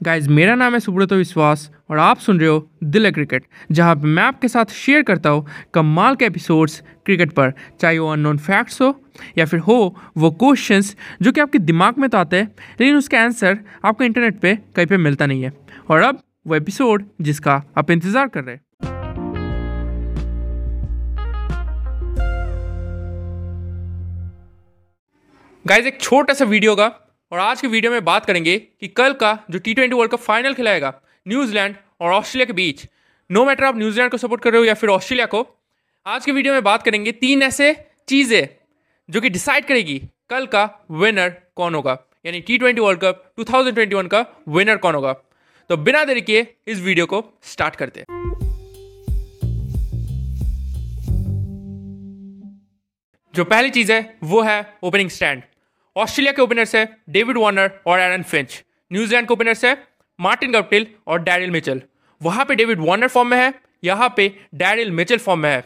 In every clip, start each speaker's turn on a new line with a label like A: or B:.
A: Guys मेरा नाम है सुब्रत विश्वास और आप सुन रहे हो दिल क्रिकेट, जहाँ मैं आपके साथ शेयर करता हूँ कमाल के एपिसोड्स क्रिकेट पर। चाहे वो अननोन फैक्ट्स हो या फिर हो वो क्वेश्चंस जो कि आपके दिमाग में तो आते हैं, लेकिन उसका आंसर आपको इंटरनेट पे कहीं पे मिलता नहीं है। और अब वो एपिसोड जिसका आप इंतज़ार कर रहे हैं। गाइज़ एक छोटा सा वीडियो का और आज के वीडियो में बात करेंगे कि कल का जो T twenty world cup final खिलाएगा न्यूजीलैंड और ऑस्ट्रेलिया के बीच। नो मैटर आप न्यूजीलैंड को सपोर्ट कर रहे हो या फिर ऑस्ट्रेलिया को, आज के वीडियो में बात करेंगे तीन ऐसे चीज़ें जो कि डिसाइड करेगी कल का विनर कौन होगा। यानी T twenty world cup two thousand twenty one का विनर कौन होगा। तो बिना देरी किए इस वीडियो को स्टार्ट करते हैं। जो पहली चीज़ है, वो है ओपनिंग स्टैंड ऑस्ट्रेलिया के ओपनर्स है डेविड वार्नर और एरन फिंच। न्यूजीलैंड के ओपनर्स है मार्टिन गप्टिल और डैरिल मिचल। वहाँ पे डेविड वार्नर फॉर्म में है, यहाँ पे डैरिल मिचल फॉर्म में है।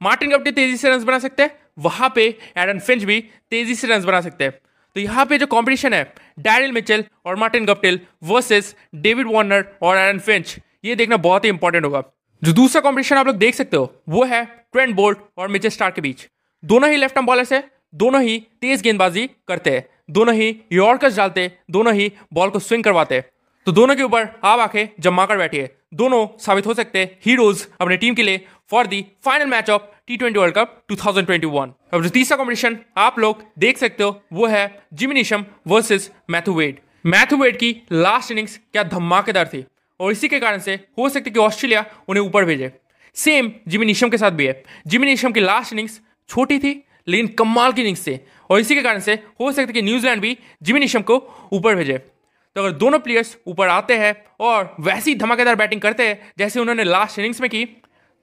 A: मार्टिन गप्टिल तेज़ी से रन बना सकते हैं, वहाँ पे एरन फिंच भी तेज़ी से रन बना सकते हैं। तो यहाँ पे जो कंपटीशन है, डैरिल मिचल और Martin Guptill versus David Warner और एरन फिंच, ये देखना बहुत ही इंपॉर्टेंट होगा। जो दूसरा कॉम्पिटिशन आप लोग देख सकते हो, वो है ट्रेंड बोल्ट और मिचल स्टार के बीच। दोनों ही लेफ़्ट आर्म बॉलर्स है दोनों ही तेज गेंदबाजी करते हैं। दोनों ही यॉर्कर्स डालते दोनों ही बॉल को स्विंग करवाते तो दोनों के ऊपर आप आके जमा कर बैठिए। दोनों साबित हो सकते हैं हीरोज अपने टीम के लिए for the final match of T twenty world cup 2021 अब जो तीसरा कॉम्पिटिशन आप लोग देख सकते हो, वो है Jimmy Neesham versus Matthew Wade Matthew Wade की लास्ट इनिंग्स क्या धमाकेदार थी। और इसी के कारण से हो सकता कि ऑस्ट्रेलिया उन्हें ऊपर भेजे। सेम जिमिनिशम के साथ भी है। जिमिनिशम की लास्ट इनिंग्स छोटी थी लेकिन कमाल की इनिंग्स से और इसी के कारण से हो सकता है कि न्यूजीलैंड भी जिमी निशम को ऊपर भेजे। तो अगर दोनों प्लेयर्स ऊपर आते हैं और वैसी धमाकेदार बैटिंग करते हैं, जैसे उन्होंने लास्ट इनिंग्स में की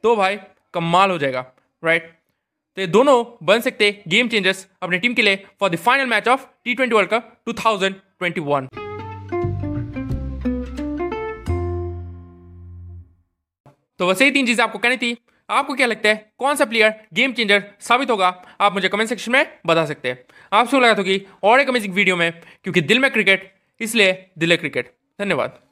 A: तो भाई कमाल हो जाएगा राइट तो ये दोनों बन सकते गेम चेंजर्स अपनी टीम के लिए for the final match of T twenty world cup two thousand twenty one तो वैसे ही तीन चीज़ें आपको कहनी थी। आपको क्या लगता है, कौन सा प्लेयर गेम चेंजर साबित होगा? आप मुझे कमेंट सेक्शन में बता सकते हैं। आपसे लगा होगी और एक अमेजिंग वीडियो में, क्योंकि दिल में क्रिकेट इसलिए दिल है क्रिकेट धन्यवाद।